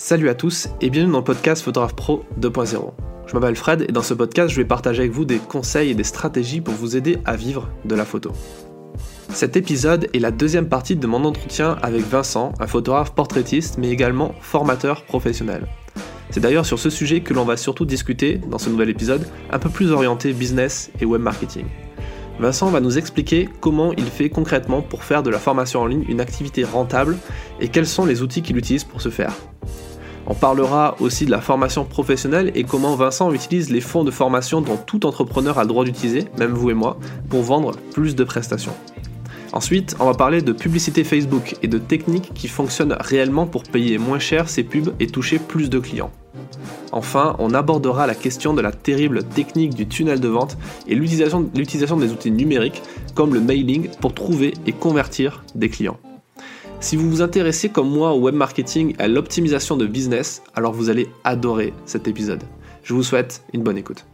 Salut à tous et bienvenue dans le podcast Photographe Pro 2.0. Je m'appelle Fred et dans ce podcast, je vais partager avec vous des conseils et des stratégies pour vous aider à vivre de la photo. Cet épisode est la deuxième partie de mon entretien avec Vincent, un photographe portraitiste mais également formateur professionnel. C'est d'ailleurs sur ce sujet que l'on va surtout discuter dans ce nouvel épisode, un peu plus orienté business et web marketing. Vincent va nous expliquer comment il fait concrètement pour faire de la formation en ligne une activité rentable et quels sont les outils qu'il utilise pour ce faire. On parlera aussi de la formation professionnelle et comment Vincent utilise les fonds de formation dont tout entrepreneur a le droit d'utiliser, même vous et moi, pour vendre plus de prestations. Ensuite, on va parler de publicité Facebook et de techniques qui fonctionnent réellement pour payer moins cher ses pubs et toucher plus de clients. Enfin, on abordera la question de la terrible technique du tunnel de vente et l'utilisation des outils numériques comme le mailing pour trouver et convertir des clients. Si vous vous intéressez comme moi au web marketing et à l'optimisation de business, alors vous allez adorer cet épisode. Je vous souhaite une bonne écoute.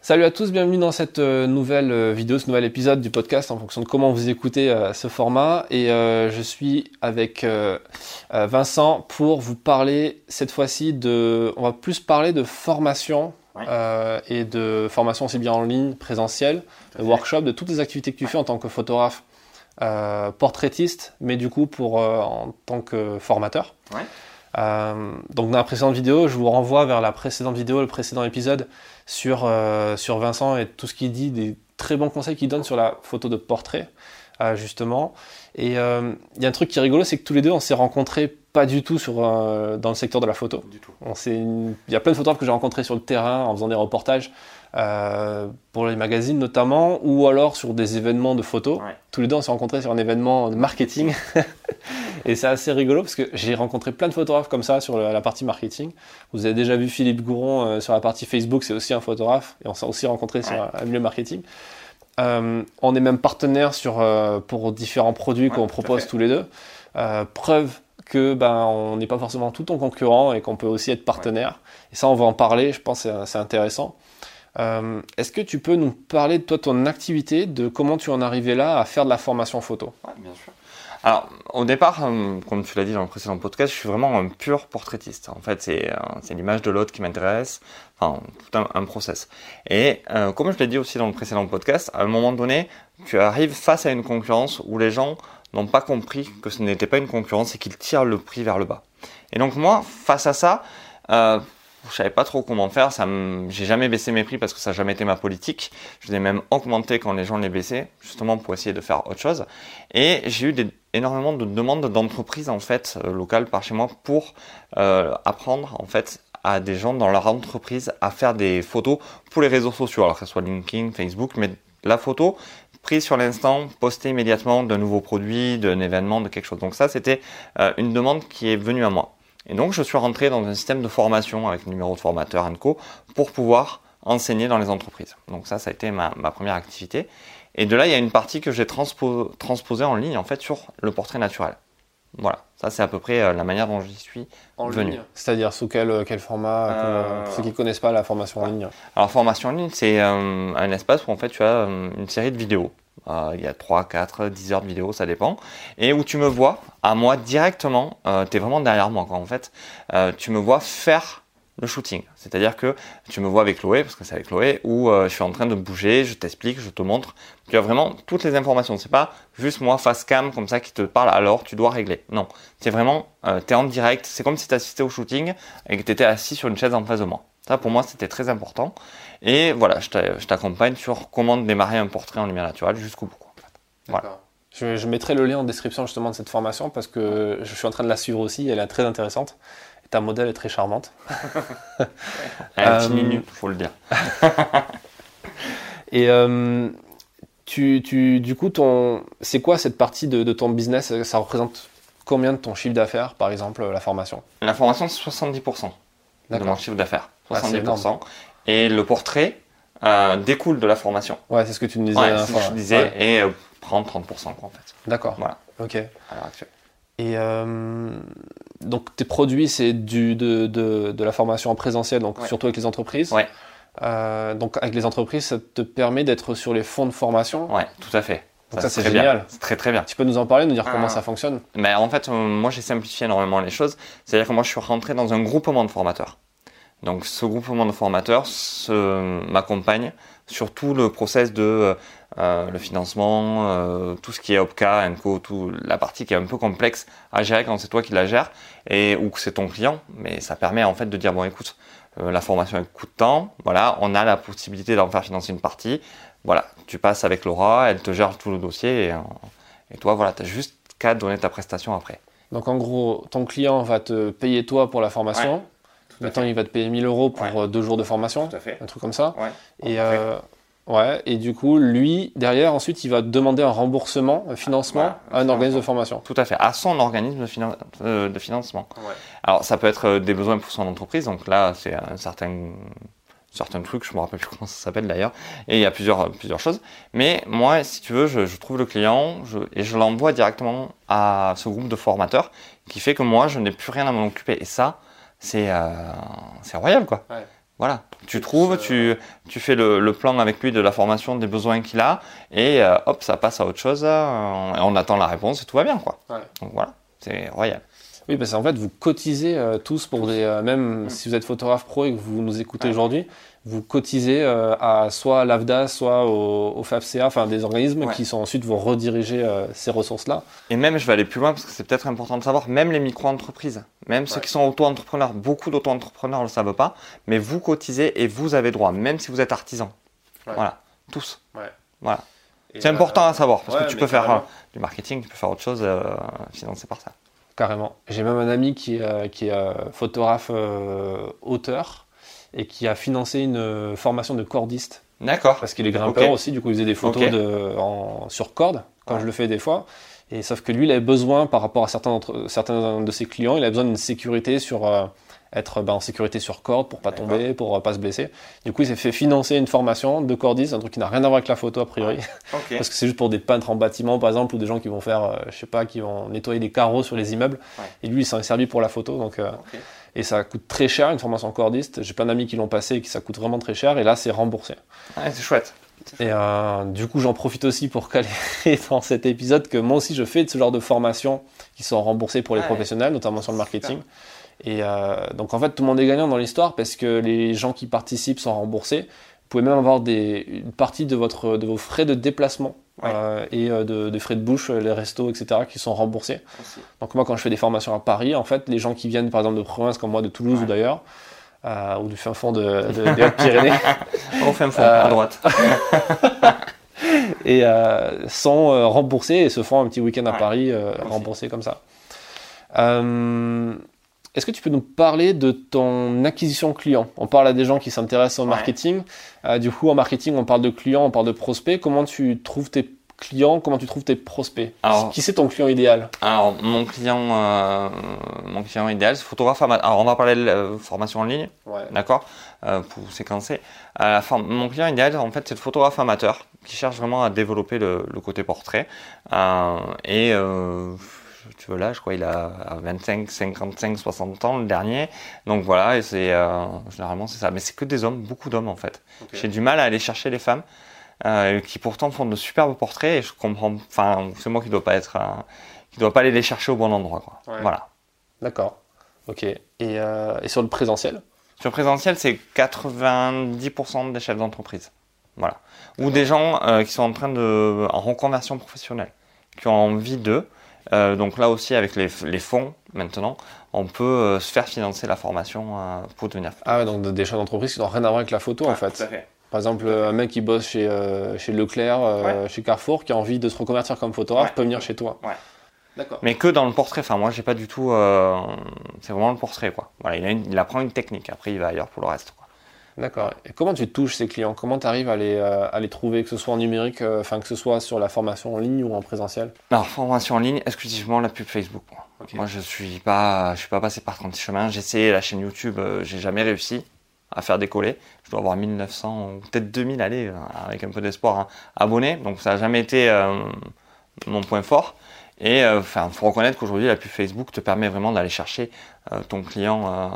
Salut à tous, bienvenue dans cette euh, nouvelle euh, vidéo, ce nouvel épisode du podcast en fonction de comment vous écoutez euh, ce format. Et je suis avec Vincent pour vous parler cette fois-ci de... On va plus parler de formation et de formation aussi bien en ligne, présentielle, de workshop, de toutes les activités que tu fais en tant que photographe, portraitiste, mais du coup pour en tant que formateur. donc dans la précédente vidéo, je vous renvoie vers la précédente vidéo, le précédent épisode sur, euh, sur Vincent et tout ce qu'il dit, des très bons conseils qu'il donne sur la photo de portrait, euh, justement. Et euh, il y a un truc qui est rigolo, c'est que tous les deux, on s'est rencontrés pas du tout sur, dans le secteur de la photo. Il y a plein de photographes que j'ai rencontrés sur le terrain en faisant des reportages. Pour les magazines notamment, ou alors sur des événements de photos. Tous les deux, on s'est rencontrés sur un événement de marketing. Et c'est assez rigolo parce que j'ai rencontré plein de photographes comme ça sur la partie marketing. Vous avez déjà vu Philippe Gouron euh, sur la partie Facebook, c'est aussi un photographe. Et on s'est aussi rencontré sur un milieu marketing. Euh, on est même partenaire sur, euh, pour différents produits qu'on propose tous les deux. preuve que ben, on n'est pas forcément tout en concurrent et qu'on peut aussi être partenaire. Et ça, on va en parler, je pense que c'est intéressant. Est-ce que tu peux nous parler de toi, ton activité, de comment tu en arrivé là à faire de la formation photo? Bien sûr. Alors, au départ, euh, comme tu l'as dit dans le précédent podcast, je suis vraiment un pur portraitiste. En fait, c'est euh, l'image de l'autre qui m'intéresse, enfin, tout un, process. Et euh, comme je l'ai dit aussi dans le précédent podcast, à un moment donné, tu arrives face à une concurrence où les gens n'ont pas compris que ce n'était pas une concurrence et qu'ils tirent le prix vers le bas. Et donc moi, face à ça, euh, je savais pas trop comment faire. Ça j'ai jamais baissé mes prix parce que ça n'a jamais été ma politique. Je les ai même augmenté quand les gens les baissaient, justement pour essayer de faire autre chose. Et j'ai eu énormément de demandes d'entreprises en fait euh, locales par chez moi pour euh, apprendre en fait à des gens dans leur entreprise à faire des photos pour les réseaux sociaux, alors que ce soit LinkedIn, Facebook, mais la photo prise sur l'instant, postée immédiatement d'un nouveau produit, d'un événement, de quelque chose. Donc ça, c'était euh, une demande qui est venue à moi. Et donc, je suis rentré dans un système de formation avec le numéro de formateur co pour pouvoir enseigner dans les entreprises. Donc ça, ça a été ma, première activité. Et de là, il y a une partie que j'ai transposée en ligne, en fait, sur le portrait naturel. Voilà, ça c'est à peu près euh, la manière dont j'y suis en venu. C'est-à-dire sous quel, euh, quel format euh, Pour ceux qui ne connaissent pas la formation en ligne. Alors formation en ligne, c'est un espace où en fait tu as une série de vidéos euh, il y a 3, 4, 10 heures de vidéo, ça dépend. Et où tu me vois, à moi directement, euh, tu es vraiment derrière moi quoi, en fait, euh, tu me vois faire le shooting. C'est-à-dire que tu me vois avec Chloé, parce que c'est avec Chloé, où je suis en train de bouger, je t'explique, je te montre. Tu as vraiment toutes les informations. C'est pas juste moi face cam comme ça qui te parle, alors tu dois régler. Non, c'est vraiment, tu es en direct. C'est comme si tu assistais au shooting et que tu étais assis sur une chaise en face de moi. Ça, pour moi, c'était très important. Et voilà, je t'accompagne sur comment démarrer un portrait en lumière naturelle jusqu'au bout. Voilà. Je, mettrai le lien en description justement de cette formation parce que je suis en train de la suivre aussi. Elle est très intéressante. Et ta modèle est très charmante. Elle est il faut le dire. et euh, tu, tu, du coup, ton, c'est quoi cette partie de, de ton business? Ça représente combien de ton chiffre d'affaires, par exemple, la formation? La formation, c'est 70% de mon chiffre d'affaires. 70%. et le portrait euh, découle de la formation. Ouais, c'est ce que tu me disais. Ouais, c'est ce que je disais. Et euh, prendre 30% en fait. D'accord. Voilà. Ok. À l'heure actuelle. Et euh, donc tes produits, c'est du de, de, de, la formation en présentiel, donc surtout avec les entreprises. Ouais. donc avec les entreprises, ça te permet d'être sur les fonds de formation? Ouais, tout à fait. Ça, ça, c'est génial. C'est très très bien. Tu peux nous en parler, nous dire Ah. comment ça fonctionne? Mais en fait, moi j'ai simplifié énormément les choses. C'est-à-dire que moi je suis rentré dans un groupement de formateurs. Donc ce groupement de formateurs m'accompagne sur tout le process de euh, le financement, euh, tout ce qui est OPCA, ENCO, tout la partie qui est un peu complexe à gérer quand c'est toi qui la gères et ou que c'est ton client. Mais ça permet en fait de dire bon écoute, euh, la formation elle coûte tant, voilà, on a la possibilité d'en faire financer une partie. Voilà, tu passes avec Laura, elle te gère tout le dossier et, euh, et toi voilà, tu as juste qu'à donner ta prestation après. Donc en gros, ton client va te payer toi pour la formation. à Mettons, il va te payer 1000 euros pour Ouais. euh, deux jours de formation, à fait. un truc comme ça. Ouais. Et, euh, ouais, et du coup, lui, derrière, ensuite, il va te demander un remboursement, un financement Voilà, à un organisme de formation. Tout à fait, à son organisme de, finan- euh, de financement. Ouais. Alors, ça peut être des besoins pour son entreprise, donc là, c'est un certain, certain truc, je me rappelle plus comment ça s'appelle d'ailleurs, et il y a plusieurs, plusieurs choses. Mais moi, si tu veux, je, je trouve le client je, et je l'envoie directement à ce groupe de formateurs, qui fait que moi, je n'ai plus rien à m'en occuper. Et ça, c'est euh, c'est royal, quoi. Ouais. Voilà, tu trouves, tu, tu fais le, le plan avec lui de la formation, des besoins qu'il a, et euh, hop, ça passe à autre chose, euh, et on attend la réponse et tout va bien, quoi. Ouais. Donc voilà, c'est royal. Oui, parce qu'en fait, vous cotisez euh, tous pour des. euh, même si vous êtes photographe pro et que vous nous écoutez Ouais. aujourd'hui, vous cotisez euh, à soit l'AFDA, soit au, au FAFCA, enfin des organismes Ouais. qui sont ensuite vont rediriger euh, ces ressources-là. Et même, je vais aller plus loin parce que c'est peut-être important de savoir, même les micro-entreprises, même ceux qui sont auto-entrepreneurs, beaucoup d'auto-entrepreneurs ne le savent pas, mais vous cotisez et vous avez droit, même si vous êtes artisan. Voilà, tous. Et, C'est important à savoir parce que tu peux faire carrément. du marketing, tu peux faire autre chose financé par ça. Carrément. J'ai même un ami qui est, euh, qui est euh, photographe euh, auteur et qui a financé une formation de cordiste D'accord. parce qu'il est grimpeur aussi. Du coup, il faisait des photos Ok. de, en, sur corde, Ouais. je le fais des fois. Et sauf que lui, il avait besoin, par rapport à certains, certains de ses clients, il avait besoin d'une sécurité sur être ben, en sécurité sur corde pour pas tomber, pour euh, pas se blesser. Du coup, il s'est fait financer une formation de cordiste, un truc qui n'a rien à voir avec la photo a priori, parce que c'est juste pour des peintres en bâtiment par exemple ou des gens qui vont faire, euh, je sais pas, qui vont nettoyer des carreaux sur les immeubles. Ouais. Et lui, il s'en est servi pour la photo, donc. euh, et ça coûte très cher une formation cordiste. J'ai plein d'amis qui l'ont passé et qui ça coûte vraiment très cher. Et là, c'est remboursé. Ouais, c'est chouette. Et euh, du coup, j'en profite aussi pour caler dans cet épisode que moi aussi, je fais de ce genre de formations qui sont remboursées pour les professionnels, notamment sur le marketing. Et euh, donc, en fait, tout le monde est gagnant dans l'histoire parce que les gens qui participent sont remboursés. Vous pouvez même avoir des, une partie de, votre, de vos frais de déplacement Ouais. euh, et euh, de, de frais de bouche, les restos, etc., qui sont remboursés. Donc moi, quand je fais des formations à Paris, en fait, les gens qui viennent, par exemple, de province comme moi, de Toulouse Ouais. ou d'ailleurs, euh, ou du fin fond de, de- des Hautes-Pyrénées, Au fin fond, à droite. et sont remboursés et se font un petit week-end à Ouais. Paris remboursés comme ça. Euh, Est-ce que tu peux nous parler de ton acquisition client? On parle à des gens qui s'intéressent au Ouais. marketing. Euh, du coup, en marketing, on parle de clients, on parle de prospects. Comment tu trouves tes clients? Comment tu trouves tes prospects? Alors- Qui c'est ton client idéal? Alors, mon client, euh, mon client idéal, c'est photographe amateur. Alors, on va parler de la formation en ligne. ouais. D'accord? Euh, Pour séquencer. Euh, mon client idéal, en fait, c'est le photographe amateur qui cherche vraiment à développer le, le côté portrait. Euh, et euh, tu veux là, je crois il a 25, 55, 60 ans le dernier. Donc voilà, et c'est euh, généralement c'est ça. Mais c'est que des hommes, beaucoup d'hommes en fait. J'ai du mal à aller chercher les femmes. euh, qui pourtant font de superbes portraits et je comprends enfin c'est moi qui dois pas être euh, qui dois pas aller les chercher au bon endroit quoi. Ouais. voilà D'accord. Ok. Et, euh, et sur le présentiel? Sur présentiel, c'est 90% des chefs d'entreprise. Voilà. Ou des gens euh, qui sont en train de. en reconversion professionnelle, qui ont envie d'eux. Euh, donc là aussi, avec les, les fonds, maintenant, on peut euh, se faire financer la formation euh, pour devenir. Ah ouais, donc des chefs d'entreprise qui n'ont rien à voir avec la photo en fait. Par exemple, un mec qui bosse chez, euh, chez Leclerc, euh, chez Carrefour, qui a envie de se reconvertir comme photographe, Ouais. peut venir chez toi. Ouais. D'accord. Mais que dans le portrait. Enfin, moi, j'ai pas du tout. euh, c'est vraiment le portrait, quoi. Voilà, il, a une- il apprend une technique. Après, il va ailleurs pour le reste. Quoi. D'accord. Et comment tu touches ces clients? Comment tu arrives à les, euh, à les trouver, que ce soit en numérique, euh, enfin que ce soit sur la formation en ligne ou en présentiel? Alors, formation en ligne, exclusivement la pub Facebook. Moi, je suis pas, je suis pas passé par 36 chemins. J'ai essayé la chaîne YouTube, euh, j'ai jamais réussi à faire décoller. Je dois avoir 1900 ou peut-être 2000, allez, avec un peu d'espoir, hein, abonnés. Donc, ça n'a jamais été mon point fort. Et euh, enfin, faut reconnaître qu'aujourd'hui, la pub Facebook te permet vraiment d'aller chercher euh, ton client euh,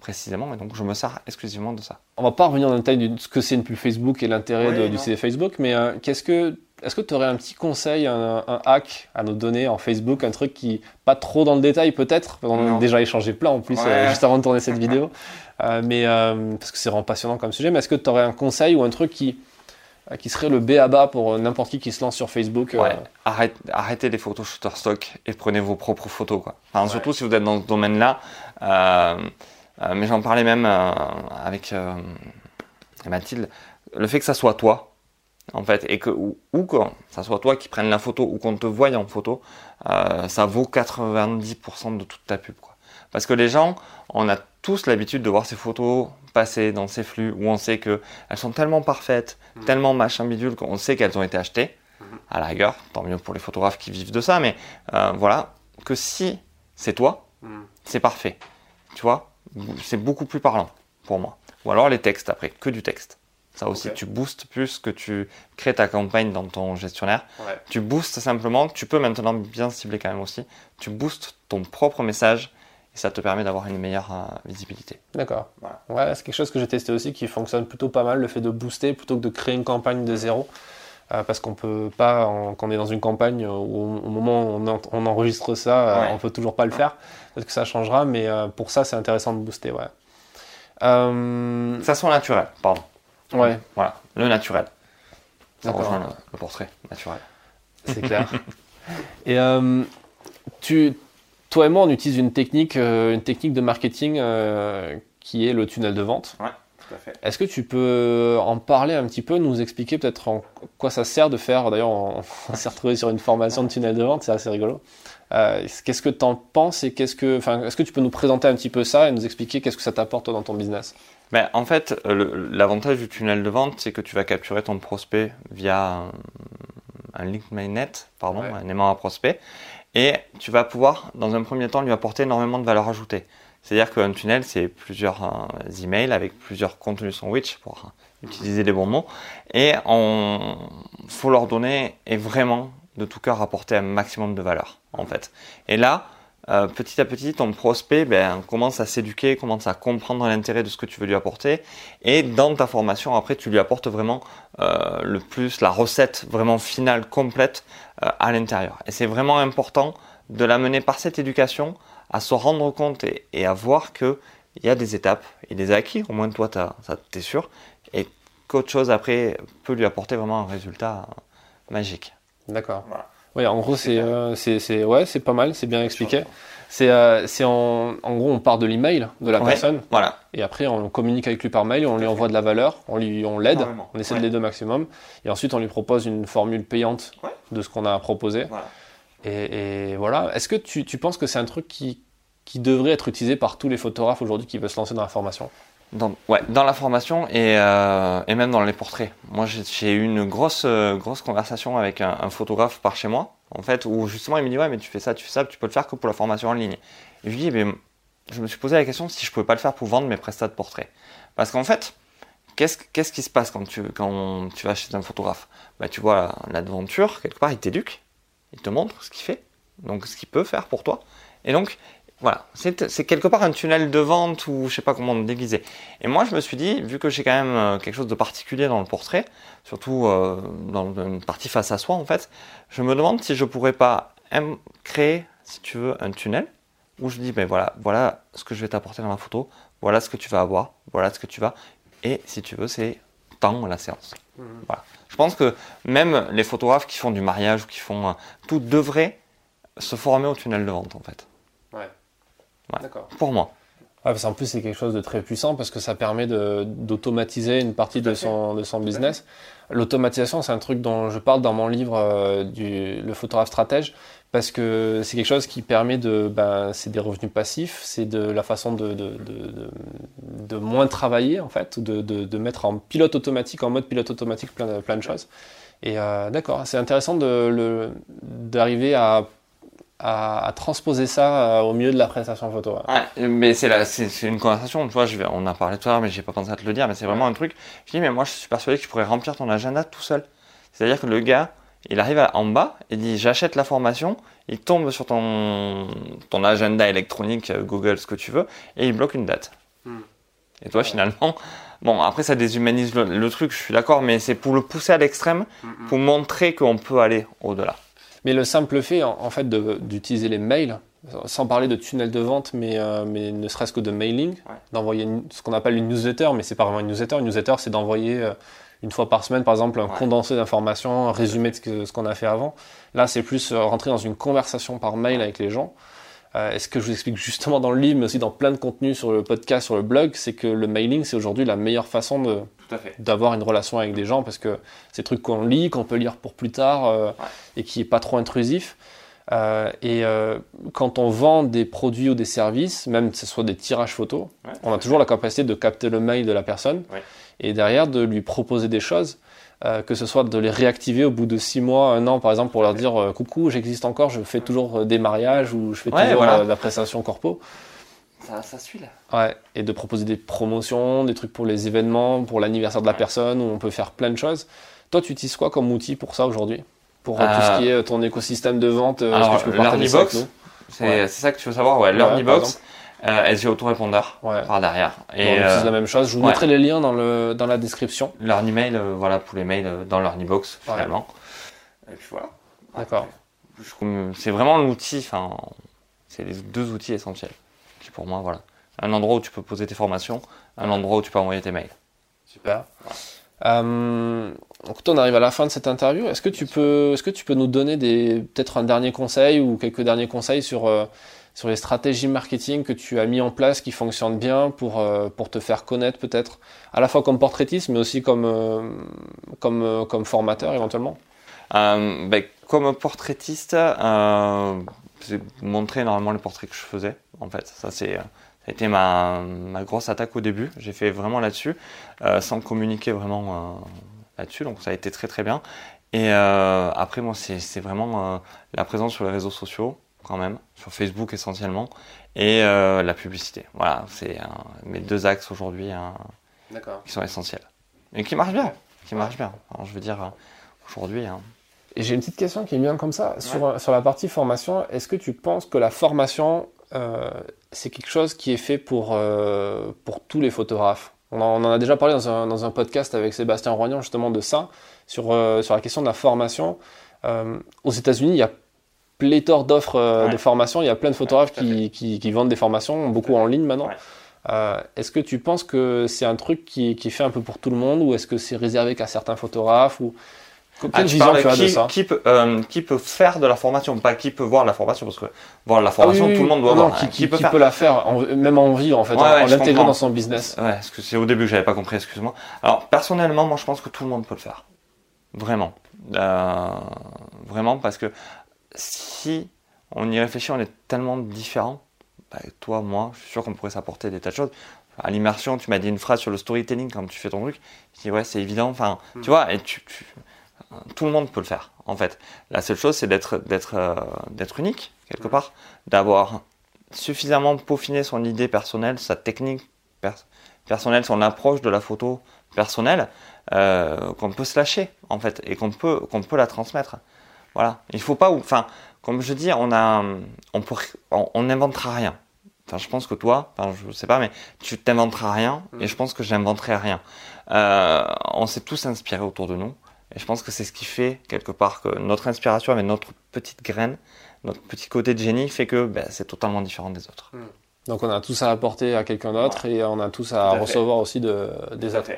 précisément. Et donc, je me sers exclusivement de ça. On va pas revenir dans le détail de ce que c'est une pub Facebook et l'intérêt Oui, du. CD Facebook, mais euh, qu'est-ce que est-ce que tu aurais un petit conseil, un, un, hack à nous donner en Facebook, un truc qui, pas trop dans le détail peut-être, on a déjà échangé plein en plus euh, juste avant de tourner cette vidéo, euh, mais euh, parce que c'est vraiment passionnant comme sujet, mais est-ce que tu aurais un conseil ou un truc qui, qui serait le B à bas pour n'importe qui qui se lance sur Facebook ouais. Arrête, Arrêtez les photos Shutterstock et prenez vos propres photos. Quoi. Enfin, Surtout si vous êtes dans ce domaine-là. mais j'en parlais même avec Mathilde. Le fait que ça soit toi, en fait, et que ou, que ça soit toi qui prenne la photo ou qu'on te voie en photo, euh, ça vaut 90% de toute ta pub. Quoi. Parce que les gens, on a tous l'habitude de voir ces photos passer dans ces flux où on sait qu'elles sont tellement parfaites, mmh. tellement machin bidule qu'on sait qu'elles ont été achetées. Mmh. À la rigueur, tant mieux pour les photographes qui vivent de ça, mais euh, voilà, que si c'est toi, mmh. c'est parfait. Tu vois, c'est beaucoup plus parlant pour moi. Ou alors les textes après, que du texte. Ça aussi, tu boostes plus que tu crées ta campagne dans ton gestionnaire. Tu boostes simplement, tu peux maintenant bien cibler quand même aussi, tu boostes ton propre message et ça te permet d'avoir une meilleure euh, visibilité. D'accord. Ouais, c'est quelque chose que j'ai testé aussi qui fonctionne plutôt pas mal, le fait de booster plutôt que de créer une campagne de zéro. Euh, parce qu'on peut pas, quand on est dans une campagne, où, au moment où on, enregistre ça, euh, on peut toujours pas le faire. Peut-être que ça changera, mais pour ça, c'est intéressant de booster. Ouais. Ça sent naturel, pardon. Ouais. Voilà, le naturel. Ça rejoint le, portrait naturel. C'est clair. et euh, tu, toi et moi, on utilise une technique, euh, une technique de marketing euh, qui est le tunnel de vente. Ouais. Tout à fait. Est-ce que tu peux en parler un petit peu, nous expliquer peut-être en quoi ça sert de faire D'ailleurs, on, s'est retrouvé sur une formation de tunnel de vente, c'est assez rigolo. qu'est-ce que tu en penses et qu'est-ce que, enfin, est-ce que tu peux nous présenter un petit peu ça et nous expliquer qu'est-ce que ça t'apporte dans ton business? Ben, en fait, l'avantage du tunnel de vente, c'est que tu vas capturer ton prospect via un, link mainnet, pardon, un aimant à prospect, et tu vas pouvoir, dans un premier temps, lui apporter énormément de valeur ajoutée. C'est-à-dire qu'un tunnel, c'est plusieurs euh, emails avec plusieurs contenus sandwich pour utiliser les bons mots, et on faut leur donner et vraiment de tout cœur apporter un maximum de valeur, en fait. Et là, euh, petit à petit, ton prospect ben, commence à s'éduquer, commence à comprendre l'intérêt de ce que tu veux lui apporter. Et dans ta formation, après, tu lui apportes vraiment euh, le plus, la recette vraiment finale, complète euh, à l'intérieur. Et c'est vraiment important de l'amener par cette éducation à se rendre compte et, à voir qu'il y a des étapes et des acquis, au moins toi, ça t'es sûr, et qu'autre chose après peut lui apporter vraiment un résultat magique. D'accord. Voilà. Oui, en gros, c'est euh, c'est ouais, c'est pas mal, c'est bien expliqué. C'est euh, c'est en, en gros, on part de l'email de la personne. Voilà. Et après, on communique avec lui par mail, on lui envoie de la valeur, on lui on l'aide, on essaie de l'aider au maximum. Et ensuite, on lui propose une formule payante de ce qu'on a proposé. Voilà. Et, et, voilà. Est-ce que tu, tu penses que c'est un truc qui qui devrait être utilisé par tous les photographes aujourd'hui qui veulent se lancer dans la formation? Dans, ouais, dans la formation et, euh, et même dans les portraits. Moi, j'ai eu une grosse, euh, grosse conversation avec un, photographe par chez moi, en fait, où justement il me dit Ouais, mais tu fais ça, tu fais ça, tu peux le faire que pour la formation en ligne. Je lui dis mais, Je me suis posé la question si je pouvais pas le faire pour vendre mes prestats de portraits. Parce qu'en fait, qu'est-ce qu'est-ce qui se passe quand tu, quand tu vas chez un photographe? Bah, Tu vois l'aventure, quelque part, il t'éduque, il te montre ce qu'il fait, donc ce qu'il peut faire pour toi. Et donc, voilà, c'est quelque part un tunnel de vente ou je sais pas comment déguiser. Et moi, je me suis dit, vu que j'ai quand même euh, quelque chose de particulier dans le portrait, surtout euh, dans une partie face à soi en fait, je me demande si je pourrais pas créer, si tu veux, un tunnel où je dis, ben voilà, voilà ce que je vais t'apporter dans la photo, voilà ce que tu vas avoir, voilà ce que tu vas, et si tu veux, c'est temps la séance. Mmh. Voilà. Je pense que même les photographes qui font du mariage ou qui font euh, tout devraient se former au tunnel de vente en fait. Ouais. D'accord. Pour moi. en plus, c'est quelque chose de très puissant parce que ça permet d'automatiser une partie de son, de son business. L'automatisation, c'est un truc dont je parle dans mon livre euh, du, Le photographe stratège parce que c'est quelque chose qui permet de. Ben, c'est des revenus passifs, c'est de la façon de, de, de, de, moins travailler en fait, de, de, mettre en pilote automatique, en mode pilote automatique plein de, plein de choses. Et euh, d'accord, c'est intéressant d'arriver à à, transposer ça euh, au milieu de la prestation photo. Ouais, mais c'est c'est une conversation. Tu vois, je vais, on a parlé tout à l'heure, mais j'ai pas pensé à te le dire. Mais c'est vraiment un truc. Je dis, mais moi, je suis persuadé que tu pourrais remplir ton agenda tout seul. C'est-à-dire que le gars, il arrive en bas et dit, j'achète la formation. Il tombe sur ton ton agenda électronique, euh, Google, ce que tu veux, et il bloque une date. Hmm. Et toi, finalement, bon, après, ça déshumanise le, truc, je suis d'accord, mais c'est pour le pousser à l'extrême, pour montrer qu'on peut aller au-delà. Mais le simple fait, en, fait, d'utiliser les mails, sans parler de tunnel de vente, mais, euh, mais ne serait-ce que de mailing, d'envoyer ce qu'on appelle une newsletter, mais c'est pas vraiment une newsletter. Une newsletter, c'est d'envoyer euh, une fois par semaine, par exemple, un condensé d'informations, un résumé de ce qu'on a fait avant. Là, c'est plus euh, rentrer dans une conversation par mail avec les gens. Est ce que je vous explique justement dans le livre, mais aussi dans plein de contenus sur le podcast, sur le blog, c'est que le mailing, c'est aujourd'hui la meilleure façon de, d'avoir une relation avec des gens parce que c'est des trucs qu'on lit, qu'on peut lire pour plus tard et qui est pas trop intrusif. Euh, et euh, quand on vend des produits ou des services, même que ce soit des tirages photos, on a toujours la capacité de capter le mail de la personne et derrière de lui proposer des choses, euh, que ce soit de les réactiver au bout de six mois, un an par exemple, pour leur dire coucou, j'existe encore, je fais toujours des mariages ou je fais toujours la prestation corpo. Ça, ça suit là. Ouais, et de proposer des promotions, des trucs pour les événements, pour l'anniversaire de la personne, où on peut faire plein de choses. Toi, tu utilises quoi comme outil pour ça aujourd'hui? Pour tout ce qui est ton écosystème de vente euh, Alors, LearnyBox, c'est ça que tu veux savoir, ouais, LearnyBox. Euh, SG autorépondeur par derrière. Et on utilise la même chose. Je vous mettrai les liens dans, le, dans la description. L'Earnymail, euh, voilà, pour les mails euh, dans LearnyBox, finalement. Et puis voilà. D'accord. C'est vraiment l'outil, enfin, c'est les deux outils essentiels. Qui pour moi, voilà. Un endroit où tu peux poser tes formations, un endroit où tu peux envoyer tes mails. Super. Euh, donc on arrive à la fin de cette interview. Est-ce que tu peux, est-ce que tu peux nous donner des, peut-être un dernier conseil ou quelques derniers conseils sur euh, sur les stratégies marketing que tu as mis en place qui fonctionnent bien pour euh, pour te faire connaître peut-être à la fois comme portraitiste mais aussi comme euh, comme comme formateur éventuellement. Ben, comme portraitiste, j'ai montré normalement les portraits que je faisais. En fait, ça c'est ça a été ma, ma grosse attaque au début. J'ai fait vraiment là-dessus, euh, sans communiquer vraiment euh, là-dessus. Donc ça a été très très bien. Et euh, après, moi, c'est vraiment la présence sur les réseaux sociaux, quand même, sur Facebook essentiellement, et la publicité. Voilà, c'est mes deux axes aujourd'hui hein, qui sont essentiels. Et qui marchent bien. Qui marchent bien. Alors, je veux dire, aujourd'hui. Hein. Et j'ai une petite question qui est bien comme ça. Sur, sur la partie formation, est-ce que tu penses que la formation euh, c'est quelque chose qui est fait pour, euh, pour tous les photographes? On en, a déjà parlé dans un, dans un, podcast avec Sébastien Roignan justement de ça, sur, euh, sur la question de la formation. aux États-Unis, il y a pléthore d'offres de formation. Il y a plein de photographes qui, qui, qui, vendent des formations, beaucoup en ligne maintenant. est-ce que tu penses que c'est un truc qui, qui, est fait un peu pour tout le monde ou est-ce que c'est réservé qu'à certains photographes ou quelle ah, vision tu as de ça qui peut, euh, qui peut faire de la formation, pas qui peut voir la formation, parce que voir la formation, ah tout le monde doit voir. Qui, qui, peut, peut, la faire, même en vivre en fait, en, l'intégrant dans son business. Ouais, parce que c'est au début que j'avais pas compris, excuse-moi. Alors personnellement, moi je pense que tout le monde peut le faire, vraiment, euh, vraiment, parce que si on y réfléchit, on est tellement différents. Bah, toi, moi, je suis sûr qu'on pourrait s'apporter des tas de choses. À l'immersion, tu m'as dit une phrase sur le storytelling quand tu fais ton truc. Je dis ouais, c'est évident. Enfin, hmm. tu vois, et tu, tu tout le monde peut le faire, en fait. La seule chose, c'est d'être, d'être, euh, d'être unique, quelque part, d'avoir suffisamment peaufiné son idée personnelle, sa technique personnelle, son approche de la photo personnelle, euh, qu'on peut se lâcher, en fait, et qu'on peut, qu'on peut la transmettre. Voilà. Il faut pas, enfin, comme je dis, on a, on on n'inventera rien. Enfin, je pense que toi, enfin, je sais pas, mais tu t'inventeras rien, et je pense que j'inventerai rien. Euh, on s'est tous inspirés autour de nous. Et je pense que c'est ce qui fait, quelque part, que notre inspiration avec notre petite graine, notre petit côté de génie, fait que ben, c'est totalement différent des autres. Hmm. Donc on a tous à apporter à quelqu'un d'autre et on a tous à, recevoir aussi de, des autres.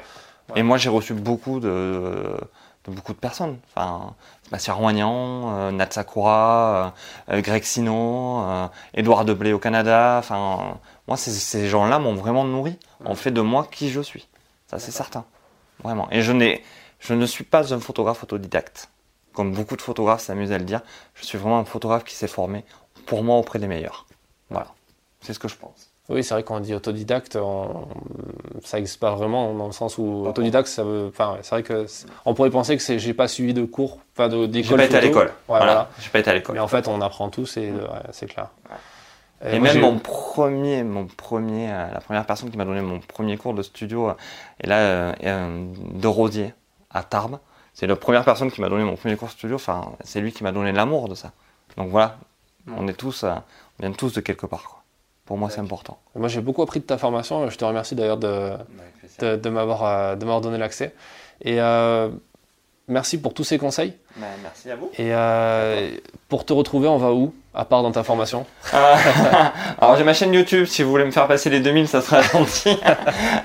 Et moi j'ai reçu beaucoup de, de, beaucoup de personnes. Enfin, Sébastien Roignan, euh, Nat Sakura, euh, Greg Sino, euh, Edouard Deblé au Canada. Enfin, moi ces, ces gens-là m'ont vraiment nourri, ont fait de moi qui je suis. Ça c'est certain. Vraiment. Et je n'ai je ne suis pas un photographe autodidacte, comme beaucoup de photographes s'amusent à le dire. Je suis vraiment un photographe qui s'est formé, pour moi, auprès des meilleurs. Voilà, c'est ce que je pense. Oui, c'est vrai qu'on dit autodidacte, ça n'existe pas vraiment dans le sens où autodidacte, ça veut, enfin, c'est vrai que on pourrait penser que j'ai pas suivi de cours, pas d'école. J'ai pas été à l'école. voilà. J'ai pas été à l'école. Mais en fait, on apprend tous et c'est clair. Et, même mon premier, mon premier, euh, la première personne qui m'a donné mon premier cours de studio, est là, euh, de Rosier à Tarbes. C'est la première personne qui m'a donné mon premier cours studio. Enfin, c'est lui qui m'a donné l'amour de ça. Donc voilà, on est tous, euh, on vient tous de quelque part. Pour moi, c'est important. Moi, j'ai beaucoup appris de ta formation. Je te remercie d'ailleurs de, de, de m'avoir donné l'accès. Et merci pour tous ces conseils. Ben, merci à vous. Et euh, pour te retrouver, on va où? À part dans ta formation euh, Alors j'ai ma chaîne YouTube, si vous voulez me faire passer les 2000, ça sera gentil.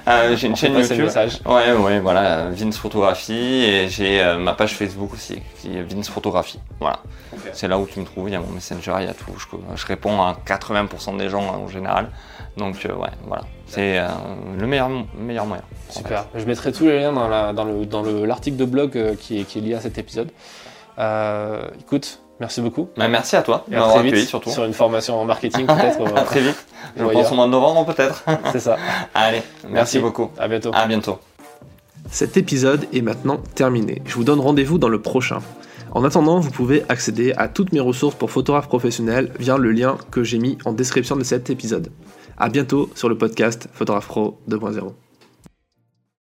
euh, j'ai une chaîne YouTube. Ouais, ouais, voilà, Vince Photographie. Et j'ai euh, ma page Facebook aussi, qui est Vince Photographie. Voilà. C'est là où tu me trouves, il y a mon Messenger, il y a tout. Je, je réponds à 80% des gens en général. Donc ouais, voilà. C'est le meilleur, meilleur moyen. Super. Je mettrai tous les liens dans, la, dans, le, dans l'article de blog qui est, qui est lié à cet épisode. Écoute, merci beaucoup. Bah, merci à toi. Et à très vite, surtout. Sur une formation en marketing, peut-être. à très vite. Je pense au mois de novembre, peut-être. C'est ça. Allez, merci, beaucoup. À bientôt. À bientôt. Cet épisode est maintenant terminé. Je vous donne rendez-vous dans le prochain. En attendant, vous pouvez accéder à toutes mes ressources pour photographe professionnel via le lien que j'ai mis en description de cet épisode. A bientôt sur le podcast Photographe Pro 2.0.